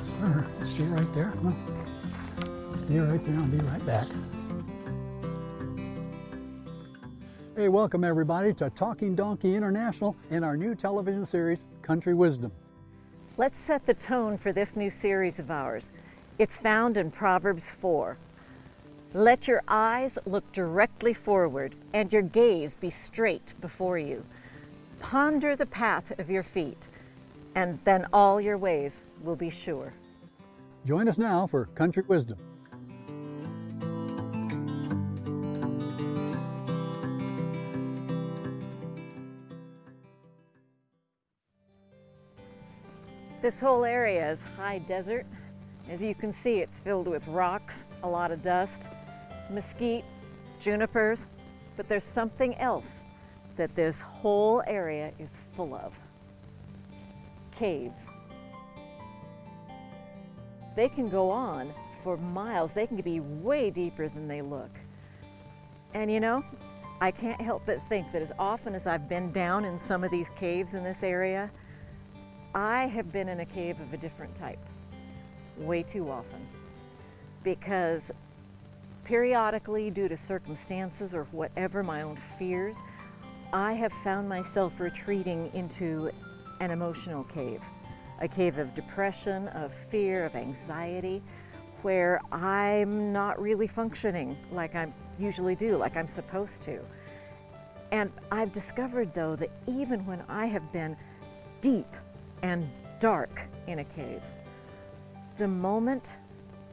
Yes. Stay right there. Huh? Stay right there. I'll be right back. Hey, welcome everybody to Talking Donkey International and our new television series, Country Wisdom. Let's set the tone for this new series of ours. It's found in Proverbs 4. Let your eyes look directly forward and your gaze be straight before you. Ponder the path of your feet, and then all your ways will be sure. Join us now for Country Wisdom. This whole area is high desert. As you can see, it's filled with rocks, a lot of dust, mesquite, junipers, but there's something else that this whole area is full of. Caves. They can go on for miles. They can be way deeper than they look. And you know, I can't help but think that as often as I've been down in some of these caves in this area, I have been in a cave of a different type way too often because periodically, due to circumstances or whatever, my own fears, I have found myself retreating into an emotional cave, a cave of depression, of fear, of anxiety, where I'm not really functioning like I usually do, like I'm supposed to. And I've discovered, though, that even when I have been deep and dark in a cave, the moment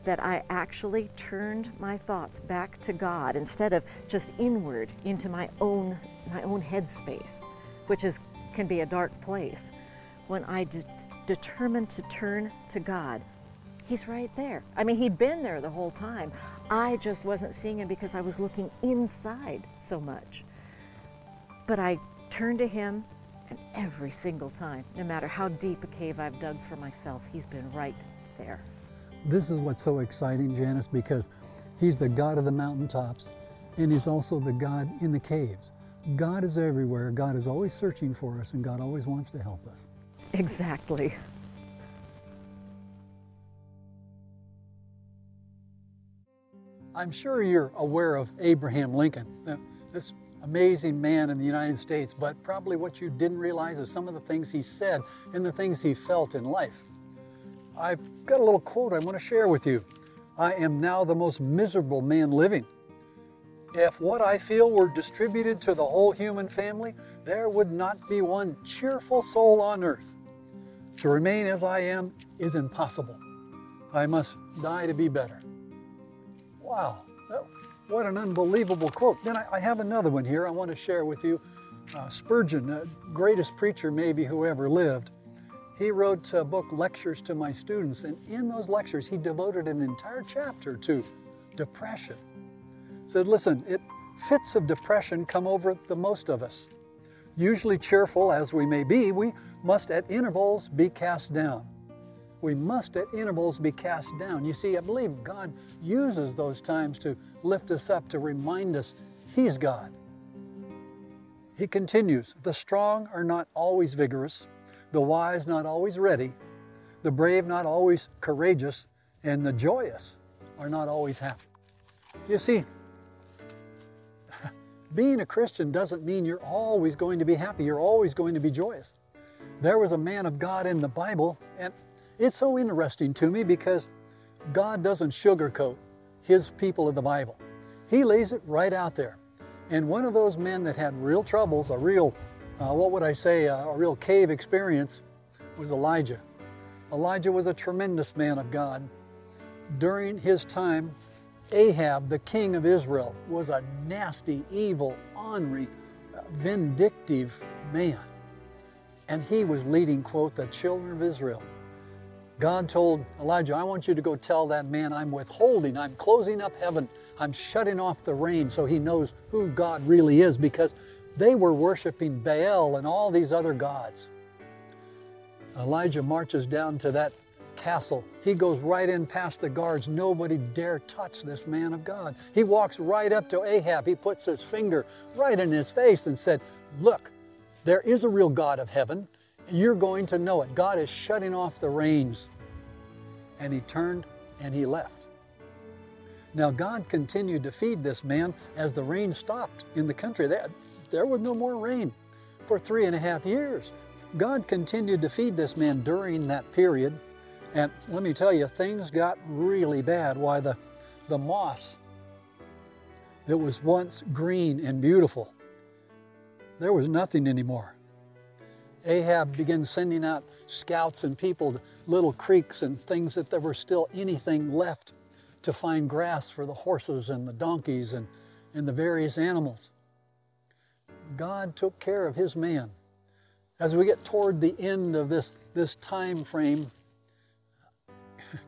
that I actually turned my thoughts back to God instead of just inward into my own my own headspace, which is can be a dark place. When I determined to turn to God, He's right there. I mean, He'd been there the whole time. I just wasn't seeing Him because I was looking inside so much. But I turned to Him, and every single time, no matter how deep a cave I've dug for myself, He's been right there. This is what's so exciting, Janice, because He's the God of the mountaintops and He's also the God in the caves. God is everywhere. God is always searching for us and God always wants to help us. Exactly. I'm sure you're aware of Abraham Lincoln, this amazing man in the United States, but probably what you didn't realize is some of the things he said and the things he felt in life. I've got a little quote I want to share with you. I am now the most miserable man living. If what I feel were distributed to the whole human family, there would not be one cheerful soul on earth. To remain as I am is impossible. I must die to be better. Wow, what an unbelievable quote. Then I, have another one here I want to share with you. Uh, Spurgeon, uh, greatest preacher maybe who ever lived, he wrote a book, Lectures to My Students, and in those lectures, he devoted an entire chapter to depression. Said, listen, it, fits of depression come over the most of us. Usually cheerful as we may be, we must at intervals be cast down. We must at intervals be cast down. You see, I believe God uses those times to lift us up, to remind us He's God. He continues, the strong are not always vigorous, the wise not always ready, the brave not always courageous, and the joyous are not always happy. You see, being a Christian doesn't mean you're always going to be happy, you're always going to be joyous. There was a man of God in the Bible, and it's so interesting to me because God doesn't sugarcoat His people in the Bible. He lays it right out there. And one of those men that had real troubles, a real uh, what would I say, uh, a real cave experience was Elijah. Elijah was a tremendous man of God. During his time, Ahab, the king of Israel, was a nasty, evil, ornery, vindictive man. And he was leading, quote, the children of Israel. God told Elijah, I want you to go tell that man I'm withholding, I'm closing up heaven, I'm shutting off the rain so he knows who God really is because they were worshiping Baal and all these other gods. Elijah marches down to that castle. He goes right in past the guards. Nobody dare touch this man of God. He walks right up to Ahab. He puts his finger right in his face and said, Look, there is a real God of heaven. You're going to know it. God is shutting off the rains. and he turned and he left. Now, God continued to feed this man as the rain stopped in the country. There, there was no more rain for three and a half years. God continued to feed this man during that period. And let me tell you, things got really bad. Why, the, the moss that was once green and beautiful, there was nothing anymore. Ahab began sending out scouts and people to little creeks and things that there were still anything left to find grass for the horses and the donkeys and, and the various animals. God took care of his man. As we get toward the end of this, this time frame,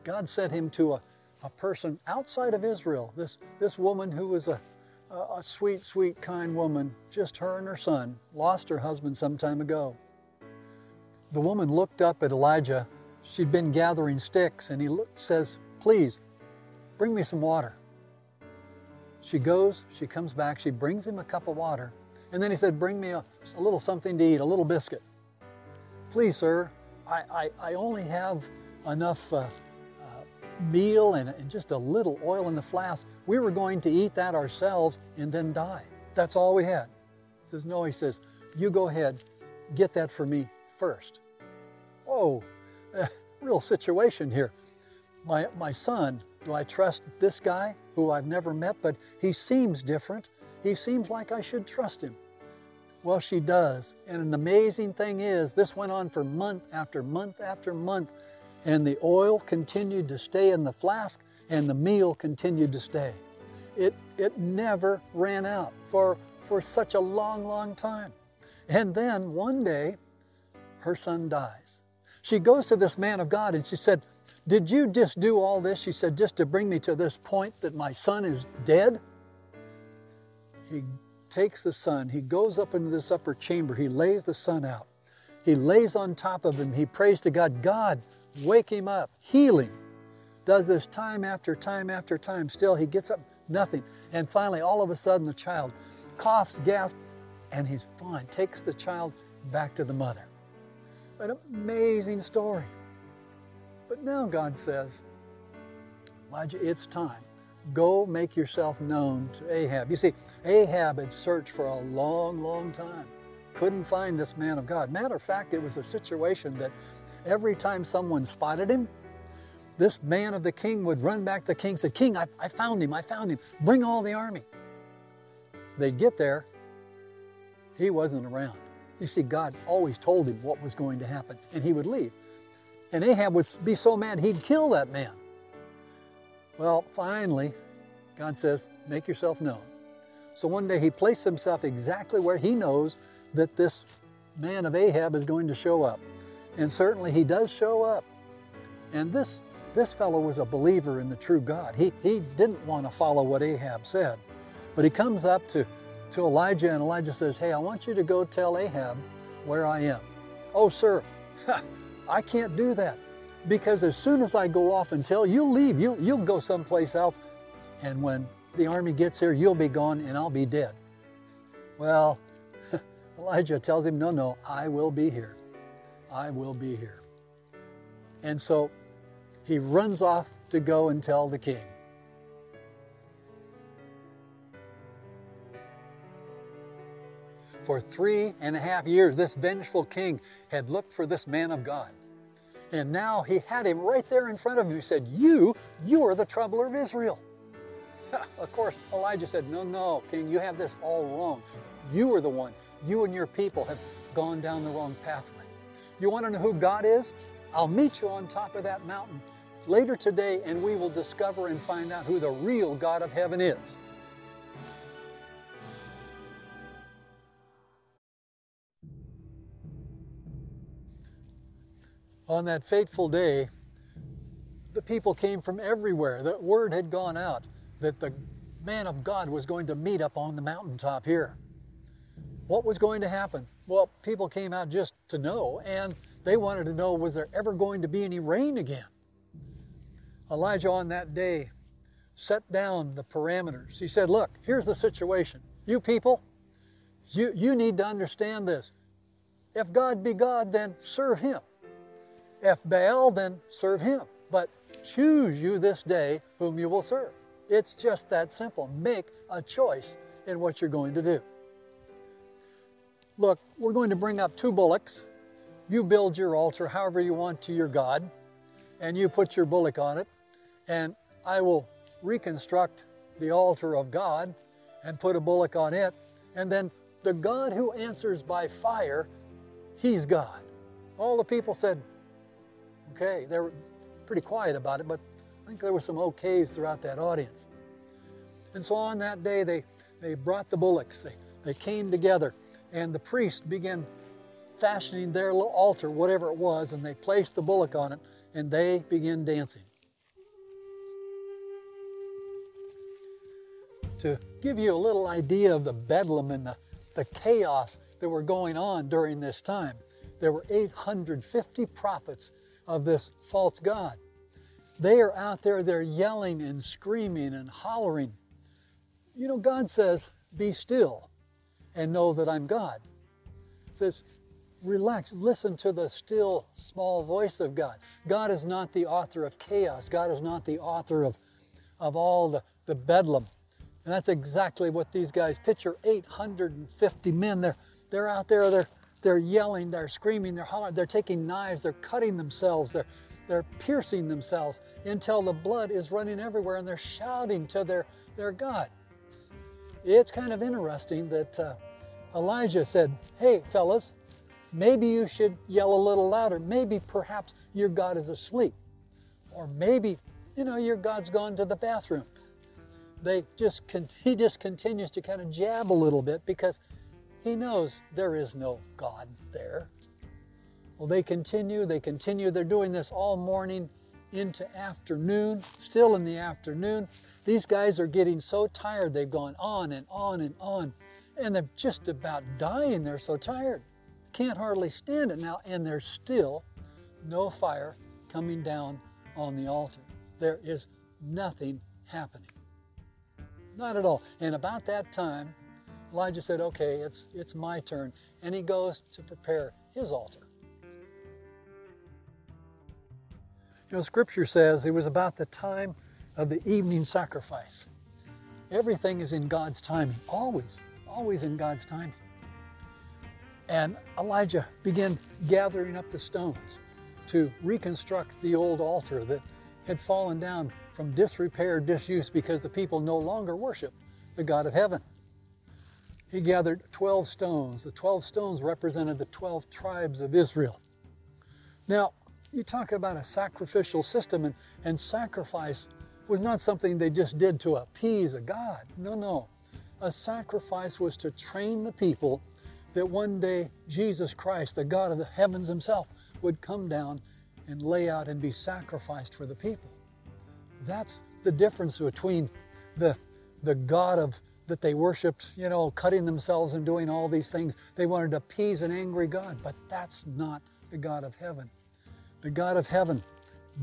God sent him to a, a person outside of Israel, this, this woman who was a, a, sweet, sweet, kind woman, just her and her son, lost her husband some time ago. The woman looked up at Elijah. She'd been gathering sticks, and he looked, says, Please, bring me some water. She goes, she comes back, she brings him a cup of water, and then he said, Bring me a, a little something to eat, a little biscuit. Please, sir, I, I, I only have enough uh, meal and, and just a little oil in the flask. We were going to eat that ourselves and then die. That's all we had. He says, No, he says, You go ahead, get that for me first. Oh, real situation here. My, my son, do I trust this guy who I've never met, but he seems different? He seems like I should trust him. Well, she does. And an amazing thing is, this went on for month after month after month, and the oil continued to stay in the flask, and the meal continued to stay. It, it never ran out for, for such a long, long time. And then one day, her son dies. She goes to this man of God and she said, Did you just do all this? She said, Just to bring me to this point that my son is dead? He takes the son, he goes up into this upper chamber, he lays the son out. He lays on top of him, he prays to God, God, wake him up, heal him. Does this time after time after time. Still, he gets up, nothing. And finally, all of a sudden, the child coughs, gasps, and he's fine. Takes the child back to the mother. An amazing story. But now God says, Elijah, it's time. Go make yourself known to Ahab. You see, Ahab had searched for a long, long time. Couldn't find this man of God. Matter of fact, it was a situation that every time someone spotted him, this man of the king would run back to the king and say, King, I, I found him, I found him. Bring all the army. They'd get there, he wasn't around. You see, God always told him what was going to happen, and he would leave. And Ahab would be so mad he'd kill that man. Well, finally, God says, Make yourself known. So one day he placed himself exactly where he knows that this man of Ahab is going to show up. And certainly he does show up. And this, this fellow was a believer in the true God. He, he didn't want to follow what Ahab said. But he comes up to to Elijah, and Elijah says, Hey, I want you to go tell Ahab where I am. Oh, sir, I can't do that because as soon as I go off and tell, you'll leave, you, you'll go someplace else, and when the army gets here, you'll be gone and I'll be dead. Well, Elijah tells him, No, no, I will be here. I will be here. And so he runs off to go and tell the king. For three and a half years, this vengeful king had looked for this man of God. And now he had him right there in front of him. He said, You, you are the troubler of Israel. of course, Elijah said, No, no, king, you have this all wrong. You are the one. You and your people have gone down the wrong pathway. You want to know who God is? I'll meet you on top of that mountain later today, and we will discover and find out who the real God of heaven is. on that fateful day, the people came from everywhere. The word had gone out that the man of God was going to meet up on the mountaintop here. What was going to happen? Well, people came out just to know, and they wanted to know was there ever going to be any rain again? Elijah on that day set down the parameters. He said, Look, here's the situation. You people, you, you need to understand this. If God be God, then serve Him. If Baal, then serve him. But choose you this day whom you will serve. It's just that simple. Make a choice in what you're going to do. Look, we're going to bring up two bullocks. You build your altar however you want to your God, and you put your bullock on it, and I will reconstruct the altar of God and put a bullock on it, and then the God who answers by fire, he's God. All the people said, okay, they were pretty quiet about it, but I think there were some okays throughout that audience. And so on that day, they, they brought the bullocks, they, they came together, and the priest began fashioning their little altar, whatever it was, and they placed the bullock on it, and they began dancing. To give you a little idea of the bedlam and the, the chaos that were going on during this time, there were 850 prophets of this false God. They are out there, they're yelling and screaming and hollering. You know, God says, Be still and know that I'm God. He says, Relax, listen to the still small voice of God. God is not the author of chaos, God is not the author of, of all the, the bedlam. And that's exactly what these guys picture 850 men. They're, they're out there, they're, they're yelling, they're screaming, they're hollering, they're taking knives, they're cutting themselves, they're, they're piercing themselves until the blood is running everywhere and they're shouting to their, their God. It's kind of interesting that uh, Elijah said, Hey, fellas, maybe you should yell a little louder. Maybe perhaps your God is asleep. Or maybe, you know, your God's gone to the bathroom. They just he just continues to kind of jab a little bit because he knows there is no God there. Well, they continue, they continue. They're doing this all morning into afternoon, still in the afternoon. These guys are getting so tired, they've gone on and on and on, and they're just about dying. They're so tired. Can't hardly stand it now, and there's still no fire coming down on the altar. There is nothing happening. Not at all. And about that time, Elijah said, Okay, it's, it's my turn. And he goes to prepare his altar. You know, Scripture says it was about the time of the evening sacrifice. Everything is in God's timing, always, always in God's timing. And Elijah began gathering up the stones to reconstruct the old altar that had fallen down from disrepair, disuse, because the people no longer worship the God of heaven. He gathered 12 stones. The 12 stones represented the 12 tribes of Israel. Now, you talk about a sacrificial system, and, and sacrifice was not something they just did to appease a God. No, no. A sacrifice was to train the people that one day Jesus Christ, the God of the heavens himself, would come down and lay out and be sacrificed for the people. That's the difference between the, the God of that they worshiped, you know, cutting themselves and doing all these things. They wanted to appease an angry God, but that's not the God of heaven. The God of heaven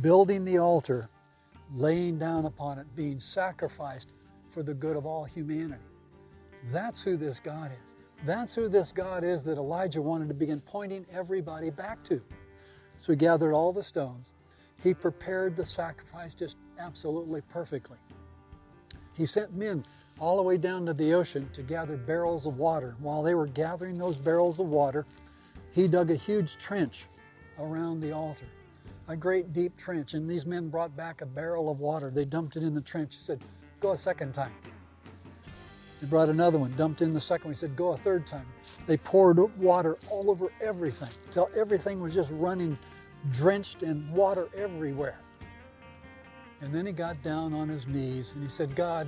building the altar, laying down upon it, being sacrificed for the good of all humanity. That's who this God is. That's who this God is that Elijah wanted to begin pointing everybody back to. So he gathered all the stones. He prepared the sacrifice just absolutely perfectly. He sent men all the way down to the ocean to gather barrels of water. While they were gathering those barrels of water, he dug a huge trench around the altar, a great deep trench. And these men brought back a barrel of water. They dumped it in the trench. He said, Go a second time. They brought another one, dumped in the second one. He said, Go a third time. They poured water all over everything until everything was just running drenched in water everywhere. And then he got down on his knees and he said, God,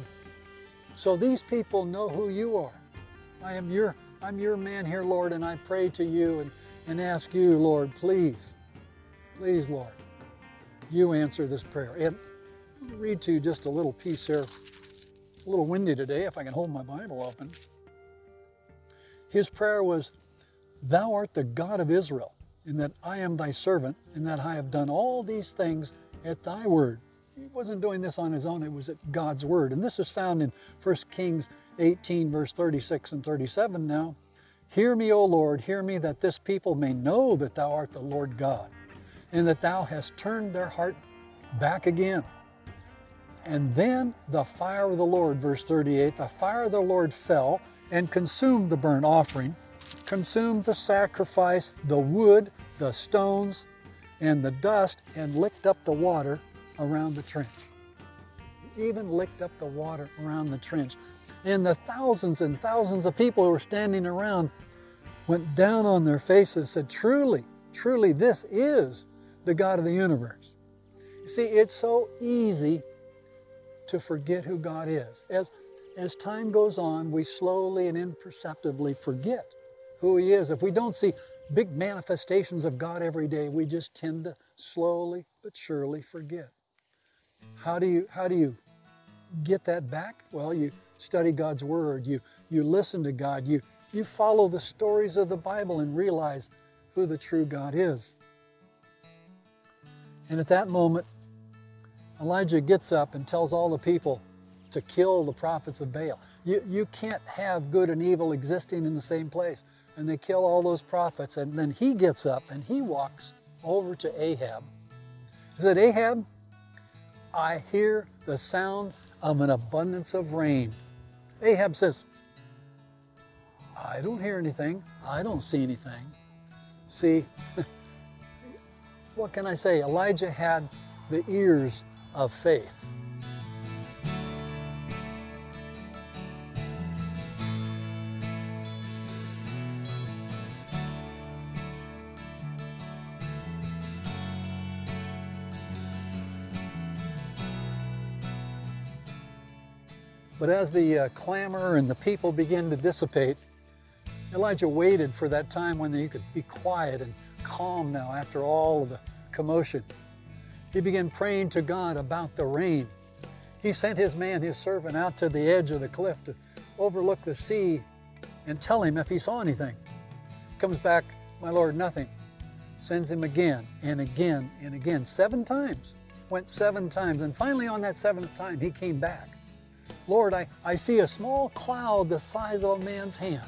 so these people know who you are. I am your, I'm your man here, Lord, and I pray to you and, and ask you, Lord, please, please, Lord, you answer this prayer. And read to you just a little piece here. A little windy today, if I can hold my Bible open. His prayer was, Thou art the God of Israel, and that I am thy servant, and that I have done all these things at thy word he wasn't doing this on his own, it was at God's word. And this is found in 1 Kings 18, verse 36 and 37 now. Hear me, O Lord, hear me, that this people may know that thou art the Lord God, and that thou hast turned their heart back again. And then the fire of the Lord, verse 38, the fire of the Lord fell and consumed the burnt offering, consumed the sacrifice, the wood, the stones, and the dust, and licked up the water around the trench. Even licked up the water around the trench. And the thousands and thousands of people who were standing around went down on their faces and said, Truly, truly, this is the God of the universe. You see, it's so easy to forget who God is. As, as time goes on, we slowly and imperceptibly forget who He is. If we don't see big manifestations of God every day, we just tend to slowly but surely forget. How do you, how do you get that back? Well, you study God's Word, you, you listen to God, you, you follow the stories of the Bible and realize who the true God is. And at that moment, Elijah gets up and tells all the people to kill the prophets of Baal. You, you can't have good and evil existing in the same place. And they kill all those prophets. And then he gets up and he walks over to Ahab. He said, Ahab, I hear the sound of an abundance of rain. Ahab says, I don't hear anything. I don't see anything. See, what can I say? Elijah had the ears of faith. But as the uh, clamor and the people began to dissipate, Elijah waited for that time when he could be quiet and calm now after all of the commotion. He began praying to God about the rain. He sent his man, his servant, out to the edge of the cliff to overlook the sea and tell him if he saw anything. Comes back, my Lord, nothing. Sends him again and again and again, seven times. Went seven times. And finally, on that seventh time, he came back. Lord, I, I see a small cloud the size of a man's hand.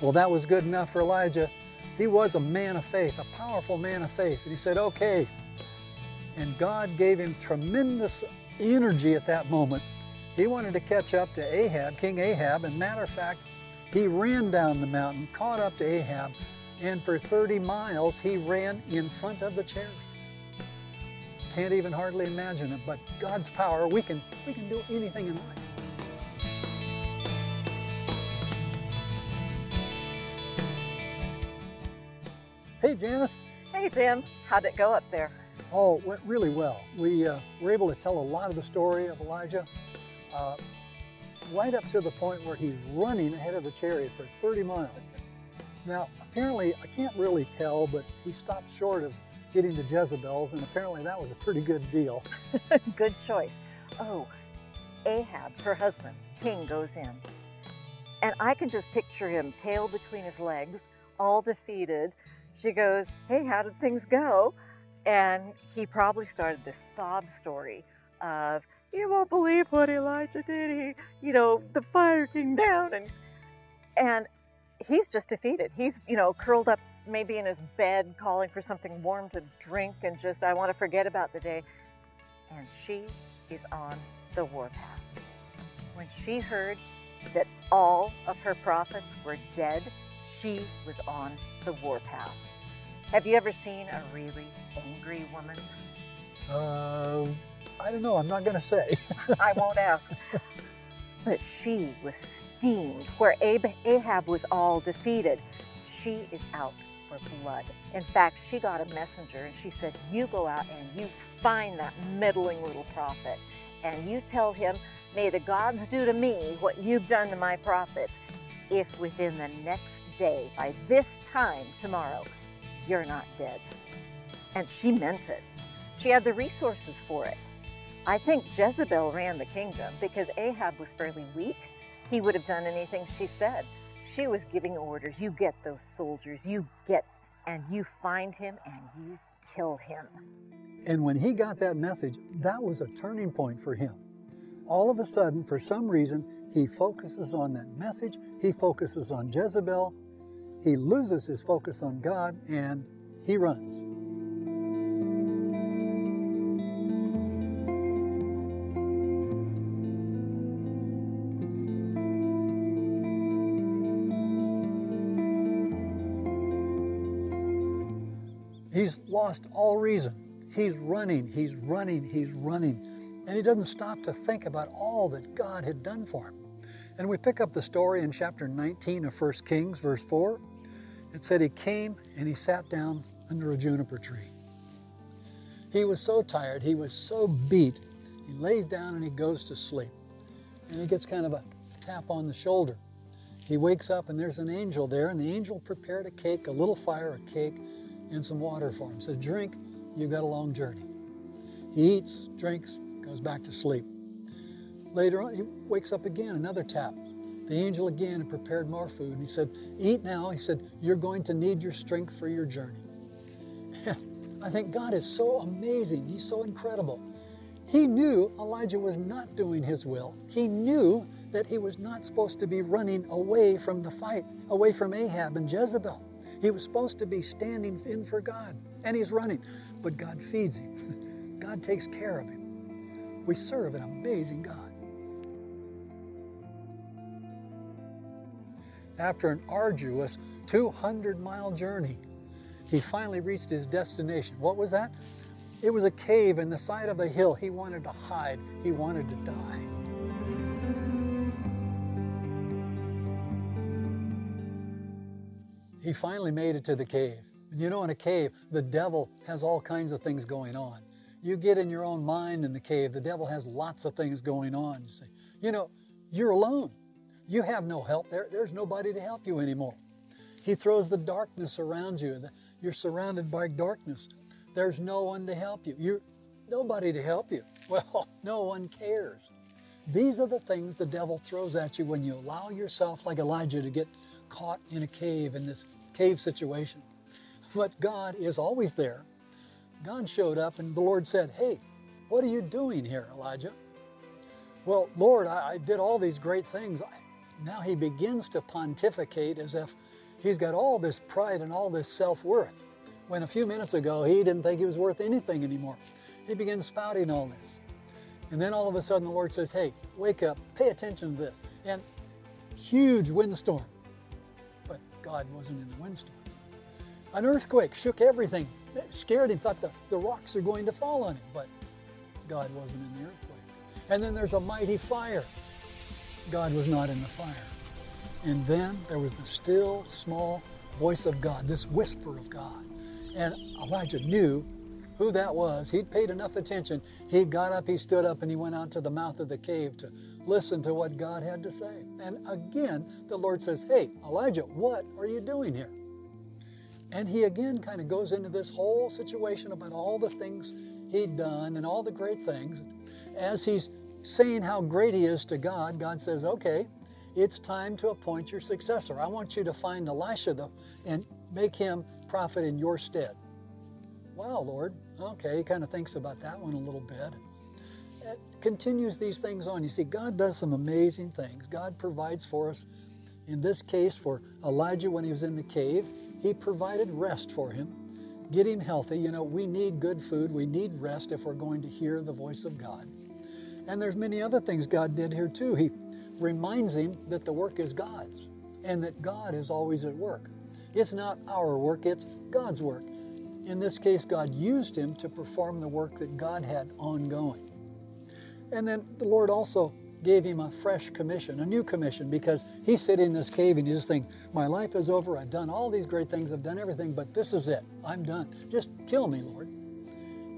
Well, that was good enough for Elijah. He was a man of faith, a powerful man of faith. And he said, okay, and God gave him tremendous energy at that moment. He wanted to catch up to Ahab, King Ahab, and matter of fact, he ran down the mountain, caught up to Ahab, and for 30 miles he ran in front of the chariot. Can't even hardly imagine it, but God's power, we can, we can do anything in life. Hey, Janice. Hey, Jim. How'd it go up there? Oh, it went really well. We uh, were able to tell a lot of the story of Elijah, uh, right up to the point where he's running ahead of the chariot for 30 miles. Now, apparently, I can't really tell, but he stopped short of getting to Jezebel's, and apparently that was a pretty good deal. good choice. Oh, Ahab, her husband, King, goes in. And I can just picture him, tail between his legs, all defeated. She goes, Hey, how did things go? And he probably started this sob story of, you won't believe what Elijah did. He, you know, the fire came down and, and he's just defeated. He's, you know, curled up maybe in his bed calling for something warm to drink and just, I want to forget about the day. And she is on the warpath. When she heard that all of her prophets were dead, she was on the warpath. Have you ever seen a really angry woman? Uh, I don't know. I'm not going to say. I won't ask. But she was steamed. Where Ahab was all defeated, she is out for blood. In fact, she got a messenger and she said, You go out and you find that meddling little prophet and you tell him, May the gods do to me what you've done to my prophets if within the next day, by this time tomorrow, you're not dead. And she meant it. She had the resources for it. I think Jezebel ran the kingdom because Ahab was fairly weak. He would have done anything she said. She was giving orders. You get those soldiers, you get, and you find him and you kill him. And when he got that message, that was a turning point for him. All of a sudden, for some reason, he focuses on that message, he focuses on Jezebel, he loses his focus on God and he runs. He's lost all reason. He's running, he's running, he's running. And he doesn't stop to think about all that God had done for him. And we pick up the story in chapter 19 of 1 Kings, verse 4. It said he came and he sat down under a juniper tree. He was so tired, he was so beat, he lays down and he goes to sleep. And he gets kind of a tap on the shoulder. He wakes up and there's an angel there, and the angel prepared a cake, a little fire, a cake, and some water for him. Said, Drink, you've got a long journey. He eats, drinks, goes back to sleep. Later on, he wakes up again, another tap. The angel again had prepared more food. And he said, Eat now. He said, You're going to need your strength for your journey. I think God is so amazing. He's so incredible. He knew Elijah was not doing his will. He knew that he was not supposed to be running away from the fight, away from Ahab and Jezebel. He was supposed to be standing in for God, and he's running. But God feeds him, God takes care of him. We serve an amazing God. After an arduous 200 mile journey, he finally reached his destination. What was that? It was a cave in the side of a hill. He wanted to hide, he wanted to die. He finally made it to the cave. And you know, in a cave, the devil has all kinds of things going on. You get in your own mind in the cave, the devil has lots of things going on. You say, you know, you're alone. You have no help. There, there's nobody to help you anymore. He throws the darkness around you. You're surrounded by darkness. There's no one to help you. You're nobody to help you. Well, no one cares. These are the things the devil throws at you when you allow yourself, like Elijah, to get caught in a cave, in this cave situation. But God is always there. God showed up and the Lord said, Hey, what are you doing here, Elijah? Well, Lord, I, I did all these great things. Now he begins to pontificate as if he's got all this pride and all this self worth. When a few minutes ago he didn't think he was worth anything anymore. He begins spouting all this. And then all of a sudden the Lord says, Hey, wake up, pay attention to this. And huge windstorm. But God wasn't in the windstorm. An earthquake shook everything, it scared him, thought the, the rocks are going to fall on him. But God wasn't in the earthquake. And then there's a mighty fire. God was not in the fire. And then there was the still, small voice of God, this whisper of God. And Elijah knew who that was. He'd paid enough attention. He got up, he stood up, and he went out to the mouth of the cave to listen to what God had to say. And again, the Lord says, Hey, Elijah, what are you doing here? And he again kind of goes into this whole situation about all the things he'd done and all the great things. As he's saying how great he is to God, God says, Okay, it's time to appoint your successor. I want you to find Elisha the, and make him prophet in your stead. Wow, Lord. Okay, he kind of thinks about that one a little bit. It continues these things on. You see, God does some amazing things. God provides for us. In this case, for Elijah when he was in the cave, he provided rest for him, get him healthy. You know, we need good food, we need rest if we're going to hear the voice of God. And there's many other things God did here too. He reminds him that the work is God's and that God is always at work. It's not our work, it's God's work. In this case, God used him to perform the work that God had ongoing. And then the Lord also gave him a fresh commission, a new commission, because he's sitting in this cave and he's just thinking, My life is over. I've done all these great things. I've done everything, but this is it. I'm done. Just kill me, Lord.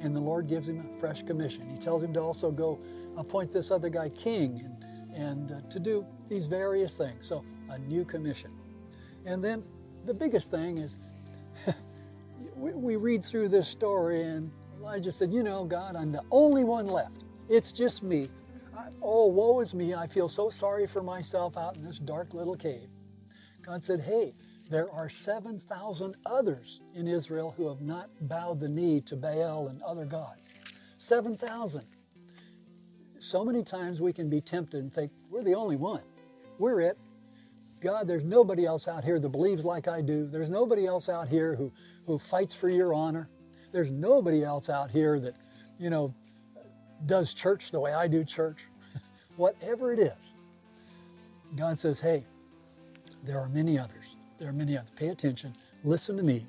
And the Lord gives him a fresh commission. He tells him to also go appoint this other guy king and, and uh, to do these various things. So, a new commission. And then the biggest thing is we, we read through this story, and Elijah said, You know, God, I'm the only one left. It's just me. I, oh, woe is me. I feel so sorry for myself out in this dark little cave. God said, Hey, there are 7,000 others in Israel who have not bowed the knee to Baal and other gods. 7,000. So many times we can be tempted and think, we're the only one. We're it. God, there's nobody else out here that believes like I do. There's nobody else out here who, who fights for your honor. There's nobody else out here that, you know, does church the way I do church. Whatever it is, God says, hey, there are many others. There are many others. Pay attention. Listen to me.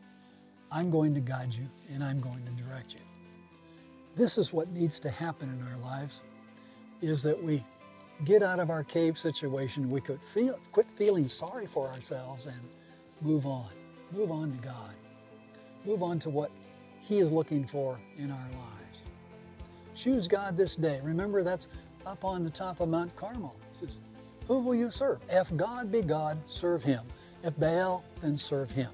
I'm going to guide you and I'm going to direct you. This is what needs to happen in our lives is that we get out of our cave situation. We could feel, quit feeling sorry for ourselves and move on. Move on to God. Move on to what He is looking for in our lives. Choose God this day. Remember, that's up on the top of Mount Carmel. It says, Who will you serve? If God be God, serve Him. If Baal, then serve Him.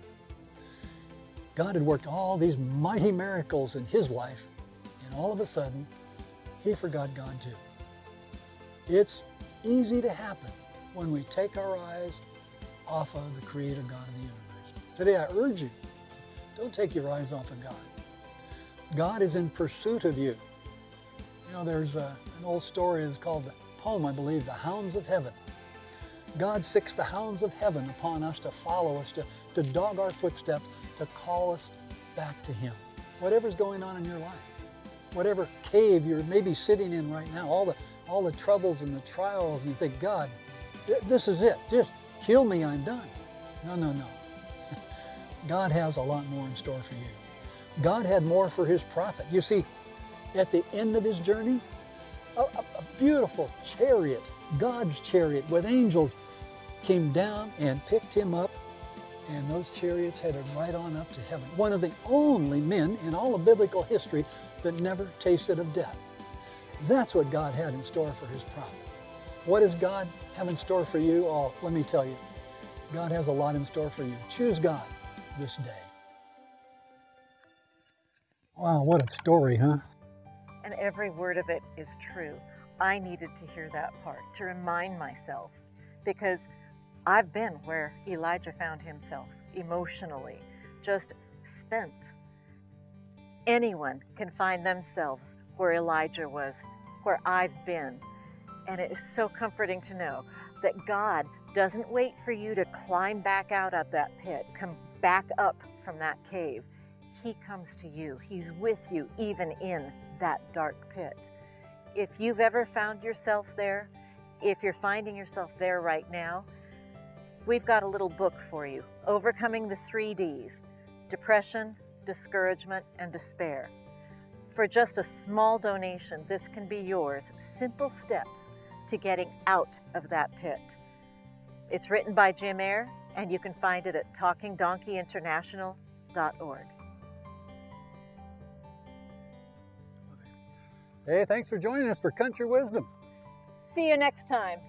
God had worked all these mighty miracles in his life, and all of a sudden, he forgot God too. It's easy to happen when we take our eyes off of the Creator God of the universe. Today, I urge you, don't take your eyes off of God. God is in pursuit of you. You know, there's a, an old story, it's called the poem, I believe, The Hounds of Heaven. God sicks the hounds of heaven upon us to follow us, to, to dog our footsteps, to call us back to Him. Whatever's going on in your life, whatever cave you're maybe sitting in right now, all the, all the troubles and the trials, and you think, God, this is it. Just heal me, I'm done. No, no, no. God has a lot more in store for you. God had more for his prophet. You see, at the end of his journey, a, a beautiful chariot, God's chariot with angels, came down and picked him up, and those chariots headed right on up to heaven. One of the only men in all of biblical history that never tasted of death. That's what God had in store for his prophet. What does God have in store for you? Oh, let me tell you, God has a lot in store for you. Choose God this day. Wow, what a story, huh? And every word of it is true. I needed to hear that part to remind myself because I've been where Elijah found himself emotionally, just spent. Anyone can find themselves where Elijah was, where I've been. And it is so comforting to know that God doesn't wait for you to climb back out of that pit, come back up from that cave. He comes to you. He's with you even in that dark pit. If you've ever found yourself there, if you're finding yourself there right now, we've got a little book for you Overcoming the Three Ds Depression, Discouragement, and Despair. For just a small donation, this can be yours. Simple steps to getting out of that pit. It's written by Jim Ayer, and you can find it at talkingdonkeyinternational.org. Hey, thanks for joining us for Country Wisdom. See you next time.